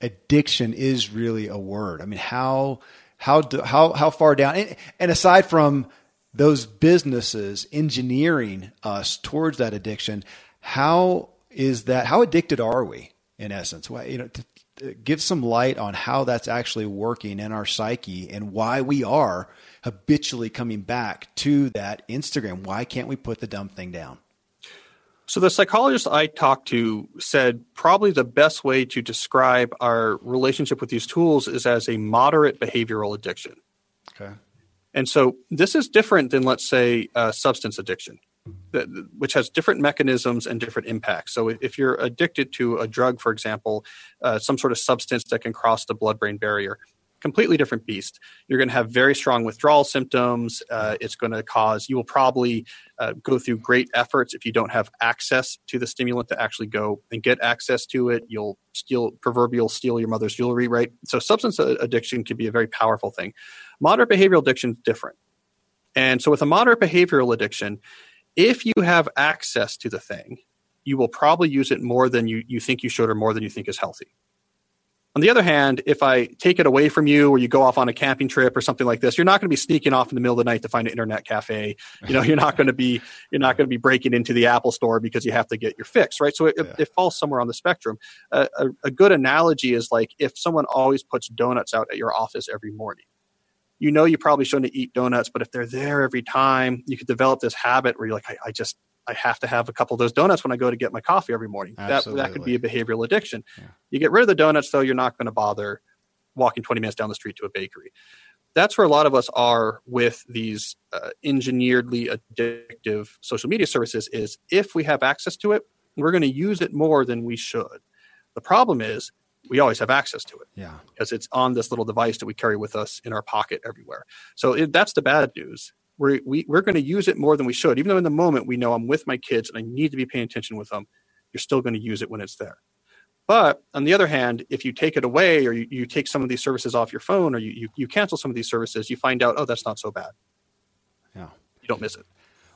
A: addiction is really a word. I mean, how how do, how how far down? And, and aside from those businesses engineering us towards that addiction, how is that? How addicted are we? In essence, well, you know, to, give some light on how that's actually working in our psyche and why we are habitually coming back to that Instagram. Why can't we put the dumb thing down?
B: So, the psychologist I talked to said probably the best way to describe our relationship with these tools is as a moderate behavioral addiction. Okay. And so, this is different than, let's say, substance addiction that, which has different mechanisms and different impacts. So, if you're addicted to a drug, for example, uh, some sort of substance that can cross the blood brain barrier, completely different beast. You're going to have very strong withdrawal symptoms. Uh, it's going to cause, you will probably uh, go through great efforts if you don't have access to the stimulant to actually go and get access to it. You'll steal, proverbial steal your mother's jewelry, right? So substance addiction can be a very powerful thing. Moderate behavioral addiction is different. And so with a moderate behavioral addiction, if you have access to the thing, you will probably use it more than you, you think you should or more than you think is healthy. On the other hand, if I take it away from you or you go off on a camping trip or something like this, you're not going to be sneaking off in the middle of the night to find an internet cafe. You know, you're not going to be you're not going to be breaking into the Apple store because you have to get your fix, right? So it, yeah. it falls somewhere on the spectrum. Uh, a, a good analogy is like if someone always puts donuts out at your office every morning. You know you probably shouldn't eat donuts, but if they're there every time, you could develop this habit where you're like, I, I just I have to have a couple of those donuts when I go to get my coffee every morning. That that could be a behavioral addiction. Yeah. You get rid of the donuts, though, you're not going to bother walking 20 minutes down the street to a bakery. That's where a lot of us are with these uh, engineeredly addictive social media services. Is if we have access to it, we're going to use it more than we should. The problem is we always have access to it.
A: Yeah.
B: Because it's on this little device that we carry with us in our pocket everywhere. So it, that's the bad news we're, we, we're going to use it more than we should. Even though in the moment we know I'm with my kids and I need to be paying attention with them, you're still going to use it when it's there. But on the other hand, if you take it away or you, you take some of these services off your phone or you, you, you cancel some of these services, you find out, oh, that's not so bad.
A: Yeah.
B: You don't miss it.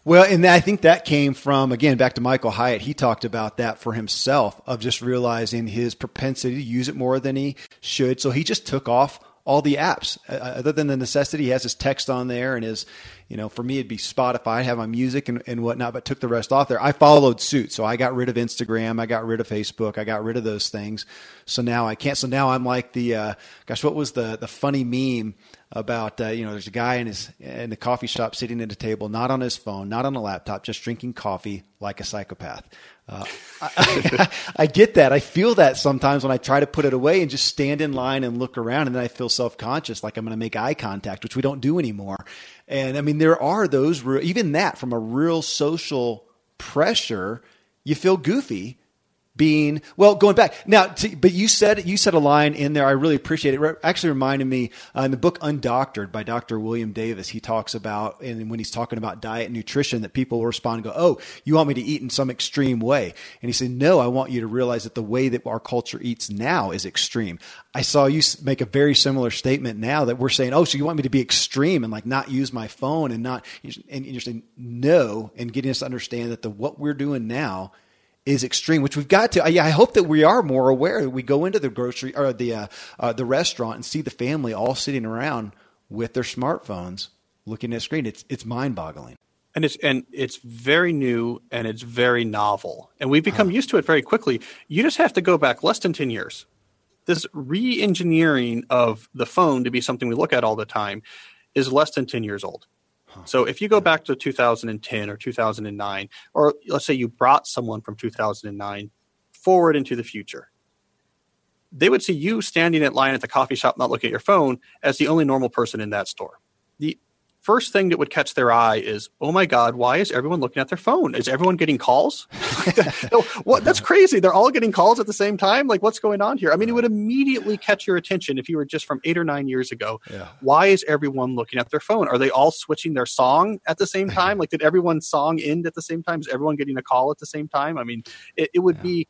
A: Well, and I think that came from, again, back to Michael Hyatt. He talked about that for himself of just realizing his propensity to use it more than he should. So he just took off all the apps. Uh, other than the necessity, he has his text on there and his, you know, for me it'd be Spotify, have my music and, and whatnot, but took the rest off there. I followed suit, so I got rid of Instagram, I got rid of Facebook, I got rid of those things. So now I can't. So now I'm like the, uh, gosh, what was the the funny meme about uh, you know there's a guy in his in the coffee shop sitting at a table, not on his phone, not on a laptop, just drinking coffee like a psychopath. Uh, I, I, (laughs) I, get that. I feel that sometimes when I try to put it away and just stand in line and look around, and then I feel self conscious, like I'm going to make eye contact, which we don't do anymore. And I mean, there are those, even that from a real social pressure, you feel goofy being well going back. Now to, but you said you said a line in there. I really appreciate it. it actually reminded me uh, in the book undoctored by dr william davis he talks about and when he's talking about diet and nutrition that people will respond and go oh you want me to eat in some extreme way? And he said no i want you to realize that the way that our culture eats now is extreme. I saw you make a very similar statement now that we're saying oh so you want me to be extreme and like not use my phone and not and you're saying no and getting us to understand that the what we're doing now is extreme, which we've got to. I, I, hope that we are more aware. That we go into the grocery or the uh, uh, the restaurant and see the family all sitting around with their smartphones, looking at a screen. It's it's mind boggling.
B: And it's and it's very new and it's very novel, and we've become uh, used to it very quickly. You just have to go back less than ten years. This re-engineering of the phone to be something we look at all the time is less than ten years old. Uh-huh. So if you go back to 2010 or 2009, or let's say you brought someone from 2009 forward into the future, they would see you standing at line at the coffee shop, not looking at your phone, as the only normal person in that store. The first thing that would catch their eye is, oh my God, why is everyone looking at their phone? Is everyone getting calls? (laughs) (laughs) what? That's crazy. They're all getting calls at the same time. Like, what's going on here? I mean, it would immediately catch your attention if you were just from eight or nine years ago. Yeah. Why is everyone looking at their phone? Are they all switching their song at the same (laughs) time? like, did everyone's song end at the same time? Is everyone getting a call at the same time? I mean, it, it would yeah. be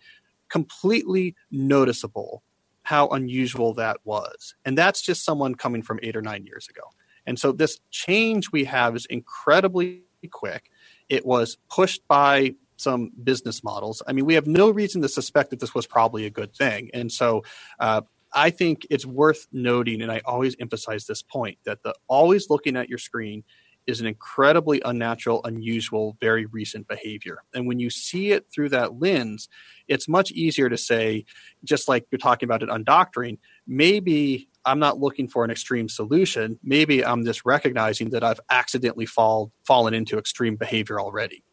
B: completely noticeable how unusual that was. And that's just someone coming from eight or nine years ago. And so this change we have is incredibly quick. It was pushed by some business models. I mean, we have no reason to suspect that this was probably a good thing. And so uh, I think it's worth noting, and I always emphasize this point, that the always looking at your screen is an incredibly unnatural, unusual, very recent behavior. And when you see it through that lens, it's much easier to say, just like you're talking about it undoctoring, maybe I'm not looking for an extreme solution. Maybe I'm just recognizing that I've accidentally fall, fallen into extreme behavior already.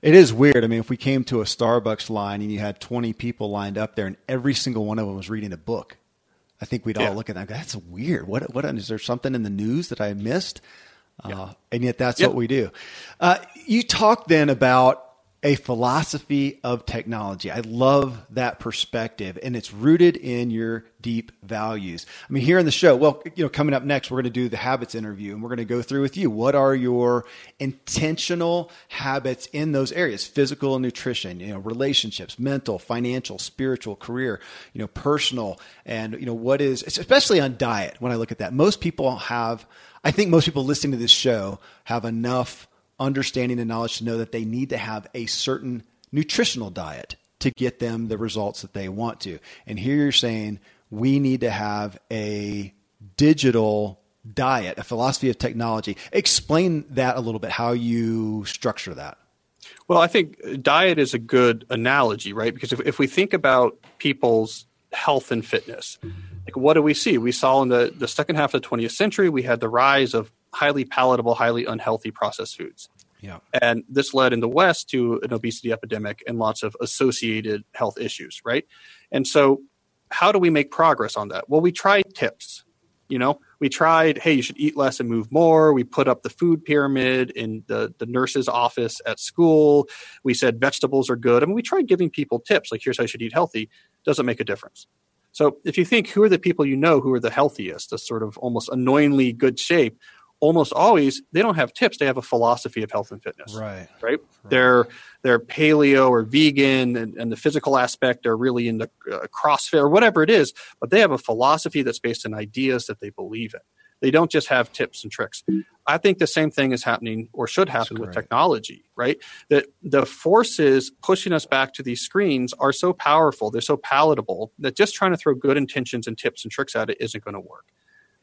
A: It is weird. I mean, if we came to a Starbucks line and you had 20 people lined up there and every single one of them was reading a book, I think we'd all look at that. Go, that's weird. What, what, is there something in the news that I missed? Uh, and yet that's what we do. Uh, you talk then about a philosophy of technology. I love that perspective and it's rooted in your deep values. I mean, here in the show, well, you know, coming up next, we're going to do the habits interview and we're going to go through with you. What are your intentional habits in those areas? Physical and nutrition, you know, relationships, mental, financial, spiritual, career, you know, personal. And, you know, what is, especially on diet, when I look at that, most people have, I think most people listening to this show have enough understanding and knowledge to know that they need to have a certain nutritional diet to get them the results that they want to. And here you're saying we need to have a digital diet, a philosophy of technology. Explain that a little bit, how you structure that.
B: Well, I think diet is a good analogy, right? Because if, if we think about people's health and fitness, like what do we see? We saw in the, the second half of the 20th century, we had the rise of highly palatable, highly unhealthy processed foods.
A: Yeah.
B: And this led in the West to an obesity epidemic and lots of associated health issues, right? And so, how do we make progress on that? Well, we tried tips. You know, we tried, hey, you should eat less and move more. We put up the food pyramid in the, the nurse's office at school. We said vegetables are good. I mean, we tried giving people tips like, here's how you should eat healthy. Doesn't make a difference. So if you think who are the people you know who are the healthiest, the sort of almost annoyingly good shape, almost always they don't have tips. They have a philosophy of health and fitness.
A: Right.
B: Right, right. they're they're paleo or vegan and, and the physical aspect are really in the uh, crossfit or whatever it is but they have a philosophy that's based on ideas that they believe in. They don't just have tips and tricks. I think the same thing is happening or should happen with technology right? That the forces pushing us back to these screens are so powerful they're so palatable that just trying to throw good intentions and tips and tricks at it isn't going to work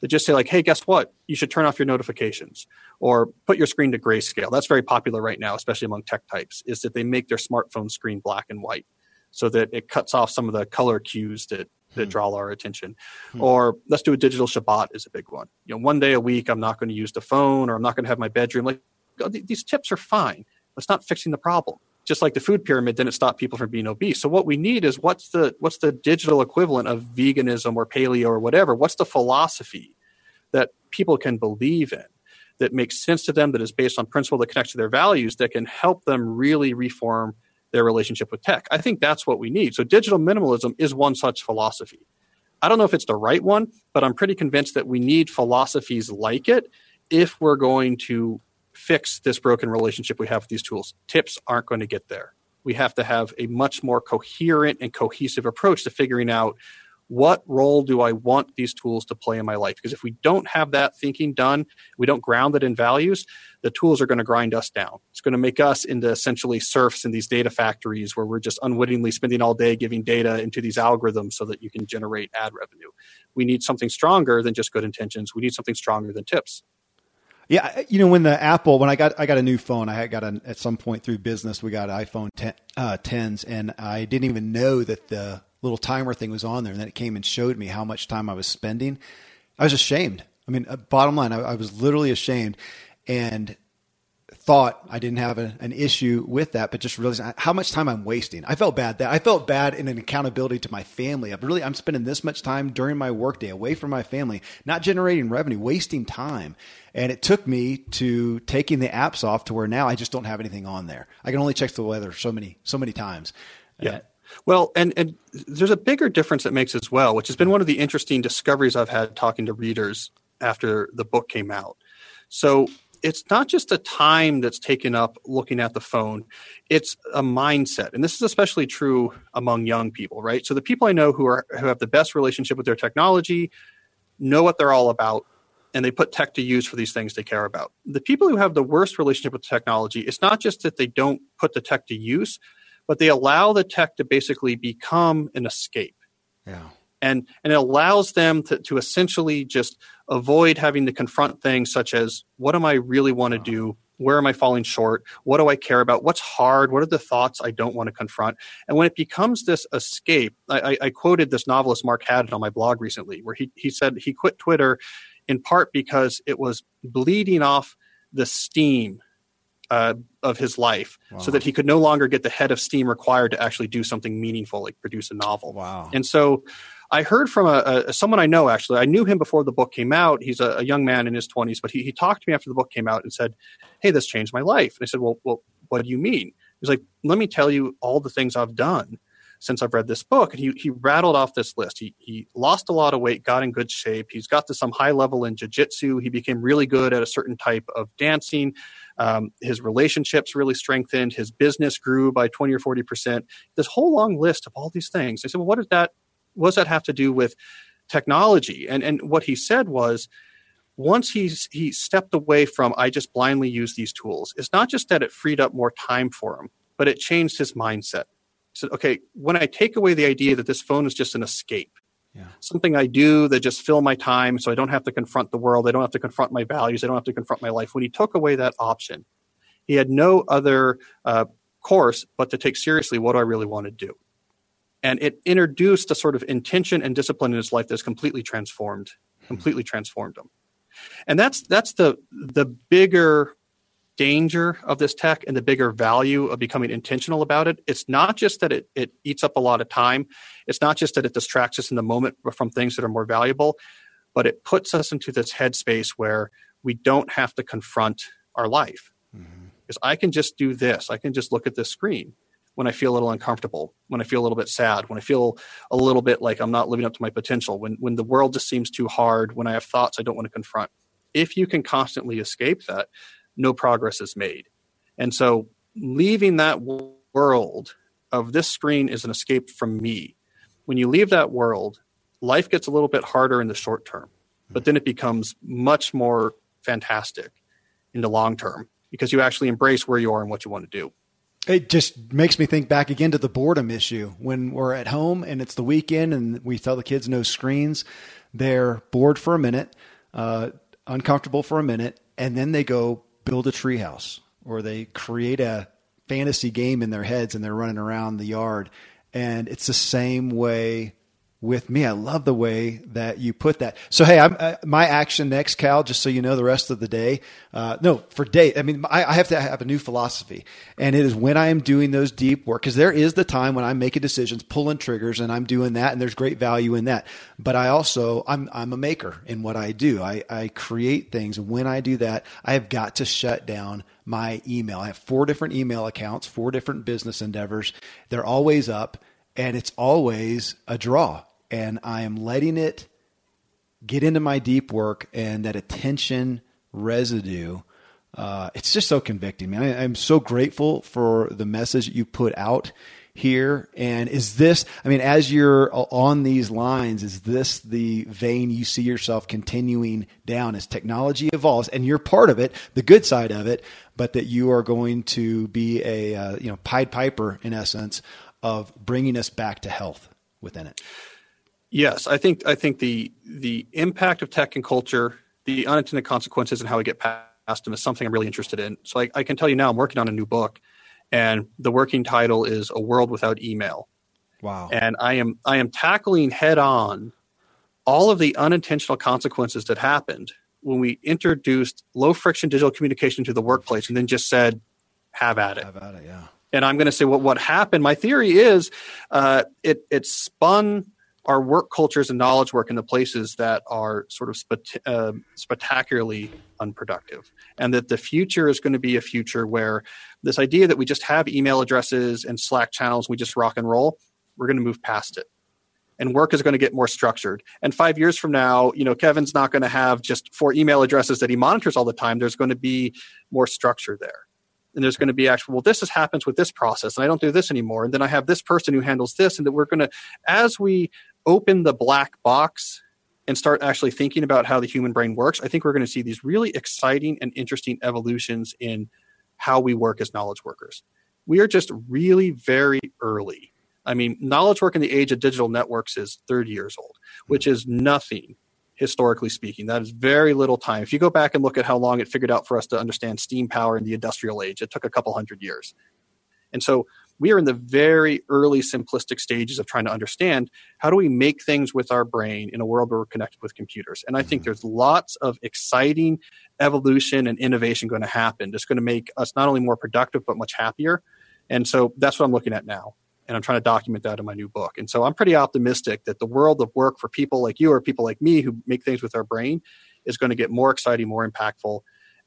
B: that just say like, hey, guess what? You should turn off your notifications or put your screen to grayscale. That's very popular right now, especially among tech types, is that they make their smartphone screen black and white so that it cuts off some of the color cues that that hmm. draw our attention. Hmm. Or let's do a digital Shabbat is a big one. You know, one day a week I'm not going to use the phone or I'm not going to have my bedroom. Like these tips are fine. It's not fixing the problem just like the food pyramid didn't stop people from being obese. So what we need is what's the what's the digital equivalent of veganism or paleo or whatever? What's the philosophy that people can believe in? That makes sense to them, that is based on principle that connects to their values, that can help them really reform their relationship with tech. I think that's what we need. So digital minimalism is one such philosophy. I don't know if it's the right one, but I'm pretty convinced that we need philosophies like it if we're going to fix this broken relationship we have with these tools. Tips aren't going to get there. We have to have a much more coherent and cohesive approach to figuring out what role do I want these tools to play in my life? Because if we don't have that thinking done, we don't ground it in values, the tools are going to grind us down. It's going to make us into essentially serfs in these data factories where we're just unwittingly spending all day giving data into these algorithms so that you can generate ad revenue. We need something stronger than just good intentions. We need something stronger than tips.
A: Yeah, you know when the Apple when I got I got a new phone, I got an, at some point through business we got iPhone 10, uh, 10s, and I didn't even know that the little timer thing was on there, and then it came and showed me how much time I was spending. I was ashamed. I mean, uh, bottom line, I, I was literally ashamed, and thought I didn't have a, an issue with that, but just realizing how much time I'm wasting. I felt bad that I felt bad in an accountability to my family. I'm really I'm spending this much time during my workday away from my family, not generating revenue, wasting time. And it took me to taking the apps off to where now I just don't have anything on there. I can only check the weather so many so many times.
B: Yeah. well, and and there's a bigger difference that makes as well, which has been one of the interesting discoveries I've had talking to readers after the book came out. So it's not just a time that's taken up looking at the phone. It's a mindset. And this is especially true among young people right? So the people i know who are who have the best relationship with their technology know what they're all about and they put tech to use for these things they care about. The people who have the worst relationship with technology it's not just that they don't put the tech to use but they allow the tech to basically become an escape.
A: Yeah
B: and and it allows them to, to essentially just avoid having to confront things such as what am i really want to do? Where am i falling short? What do i care about? What's hard? What are the thoughts i don't want to confront? And when it becomes this escape i, I quoted this novelist mark haddon on my blog recently where he, he said he quit twitter in part because it was bleeding off the steam uh, of his life wow. so that he could no longer get the head of steam required to actually do something meaningful like produce a novel.
A: Wow.
B: And so I heard from a, a, someone I know actually. I knew him before the book came out. He's a, a young man in his twenties, but he, he talked to me after the book came out and said, "Hey, this changed my life." And I said, "Well, well, what do you mean?" He's like, let me tell you all the things I've done since I've read this book. And he, he rattled off this list. He, he lost a lot of weight, got in good shape. He's got to some high level in jujitsu. He became really good at a certain type of dancing. Um, his relationships really strengthened. His business grew by 20 or 40%. This whole long list of all these things. I said, well, what does that, what does that have to do with technology? And, and what he said was, once he's he stepped away from I just blindly use these tools, it's not just that it freed up more time for him, but it changed his mindset. He said, okay, when I take away the idea that this phone is just an escape, yeah. something I do that just fill my time so I don't have to confront the world, I don't have to confront my values, I don't have to confront my life. When he took away that option, he had no other uh, course but to take seriously what do I really want to do. And it introduced a sort of intention and discipline in his life that's completely transformed, completely transformed him. And that's that's the the bigger danger of this tech and the bigger value of becoming intentional about it. It's not just that it, it eats up a lot of time. It's not just that it distracts us in the moment from things that are more valuable but it puts us into this headspace where we don't have to confront our life. Mm-hmm. because i can just do this. I can just look at this screen when I feel a little uncomfortable, when I feel a little bit sad, when I feel a little bit like I'm not living up to my potential, when when the world just seems too hard, when I have thoughts I don't want to confront. If you can constantly escape that, no progress is made. And so leaving that world of this screen is an escape from me. When you leave that world, life gets a little bit harder in the short term, but then it becomes much more fantastic in the long term because you actually embrace where you are and what you want to do.
A: It just makes me think back again to the boredom issue when we're at home and it's the weekend and we tell the kids no screens. They're bored for a minute, uh, uncomfortable for a minute, and then they go build a treehouse or they create a fantasy game in their heads and they're running around the yard. And it's the same way with me. I love the way that you put that. So, hey, I'm, uh, my action next, Cal, just so you know the rest of the day. Uh, no, for day. I mean, I, I, have to have a new philosophy. And it is when I am doing those deep work, because there is the time when I'm making decisions, pulling triggers, and I'm doing that, and there's great value in that. But I also, I'm, I'm a maker in what I do. I, I create things. When I do that, I have got to shut down my email. I have four different email accounts, four different business endeavors. They're always up and it's always a draw and I am letting it get into my deep work and that attention residue. Uh, it's just so convicting, man. I, I'm so grateful for the message you put out here. And is this, I mean, as you're on these lines, is this the vein you see yourself continuing down as technology evolves and you're part of it, the good side of it, but that you are going to be a, uh, you know, Pied Piper in essence of bringing us back to health within it?
B: Yes, I think I think the the impact of tech and culture, the unintended consequences, and how we get past them is something I'm really interested in. So I, I can tell you now, I'm working on a new book, and the working title is "A World Without Email."
A: Wow!
B: And I am I am tackling head on all of the unintentional consequences that happened when we introduced low friction digital communication to the workplace, and then just said, "Have at it."
A: Have at it, yeah.
B: And I'm going to say what what happened. My theory is uh, it it spun our work cultures and knowledge work in the places that are sort of uh, spectacularly unproductive. And that the future is going to be a future where this idea that we just have email addresses and Slack channels, we just rock and roll, we're going to move past it. And work is going to get more structured. And five years from now, you know, Kevin's not going to have just four email addresses that he monitors all the time. There's going to be more structure there and there's going to be actual well this is, happens with this process and i don't do this anymore and then i have this person who handles this and that we're going to as we open the black box and start actually thinking about how the human brain works, I think we're going to see these really exciting and interesting evolutions in how we work as knowledge workers. We are just really very early. I mean, knowledge work in the age of digital networks is 30 years old, which is nothing historically speaking. That is very little time. If you go back and look at how long it figured out for us to understand steam power in the industrial age, it took a couple hundred years. And so we are in the very early simplistic stages of trying to understand how do we make things with our brain in a world where we're connected with computers. And I think mm-hmm. there's lots of exciting evolution and innovation going to happen that's going to make us not only more productive, but much happier. And so that's what I'm looking at now. And I'm trying to document that in my new book. And so I'm pretty optimistic that the world of work for people like you or people like me who make things with our brain is going to get more exciting, more impactful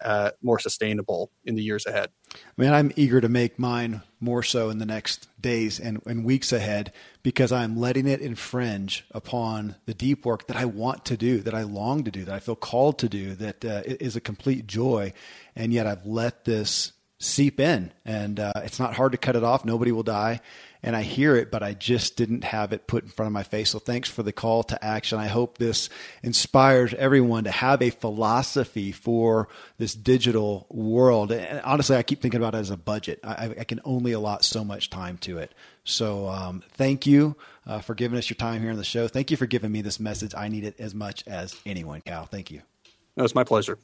B: uh, more sustainable in the years ahead.
A: I mean, I'm eager to make mine more so in the next days and, and weeks ahead because I'm letting it infringe upon the deep work that I want to do, that I long to do, that I feel called to do, that uh, is a complete joy. And yet I've let this seep in, and uh, it's not hard to cut it off. Nobody will die and I hear it, but I just didn't have it put in front of my face. So thanks for the call to action. I hope this inspires everyone to have a philosophy for this digital world. And honestly, I keep thinking about it as a budget. I, I can only allot so much time to it. So um, thank you uh, for giving us your time here on the show. Thank you for giving me this message. I need it as much as anyone, Cal. Thank you.
B: No, it's my pleasure.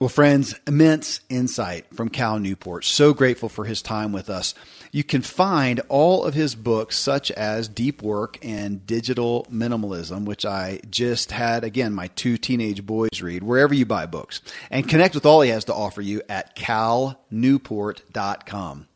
A: Well, friends, immense insight from Cal Newport. So grateful for his time with us. You can find all of his books, such as Deep Work and Digital Minimalism, which I just had, again, my two teenage boys read, wherever you buy books. And connect with all he has to offer you at calnewport.com.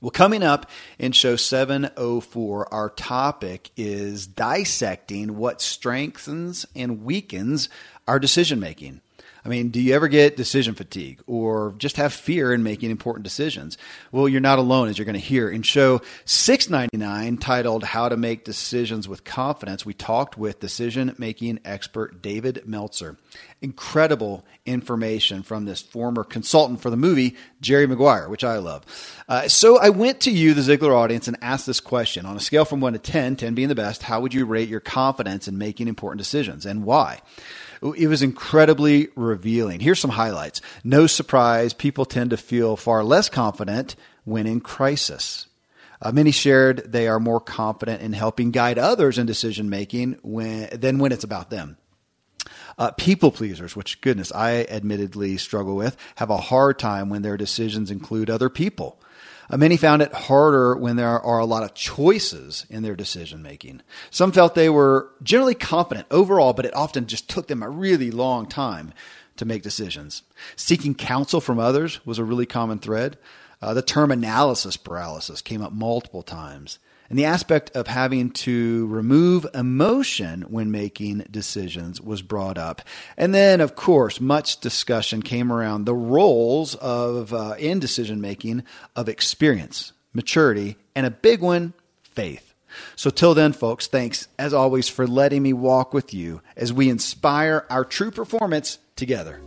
A: Well, coming up in show 704, our topic is dissecting what strengthens and weakens our decision making. I mean, do you ever get decision fatigue or just have fear in making important decisions? Well, you're not alone, as you're going to hear. In show 699, titled How to Make Decisions with Confidence, we talked with decision making expert David Meltzer. Incredible information from this former consultant for the movie, Jerry Maguire, which I love. Uh, so I went to you, the Ziglar audience, and asked this question on a scale from 1 to 10, 10 being the best, how would you rate your confidence in making important decisions and why? It was incredibly revealing. Here's some highlights. No surprise, people tend to feel far less confident when in crisis. Uh, many shared they are more confident in helping guide others in decision making when, than when it's about them. Uh, people pleasers, which goodness, I admittedly struggle with, have a hard time when their decisions include other people. Uh, many found it harder when there are a lot of choices in their decision making. Some felt they were generally competent overall, but it often just took them a really long time to make decisions. Seeking counsel from others was a really common thread. Uh, the term analysis paralysis came up multiple times and the aspect of having to remove emotion when making decisions was brought up. And then, of course, much discussion came around the roles of uh, in decision making of experience, maturity, and a big one, faith. So, till then, folks, thanks as always for letting me walk with you as we inspire our true performance together.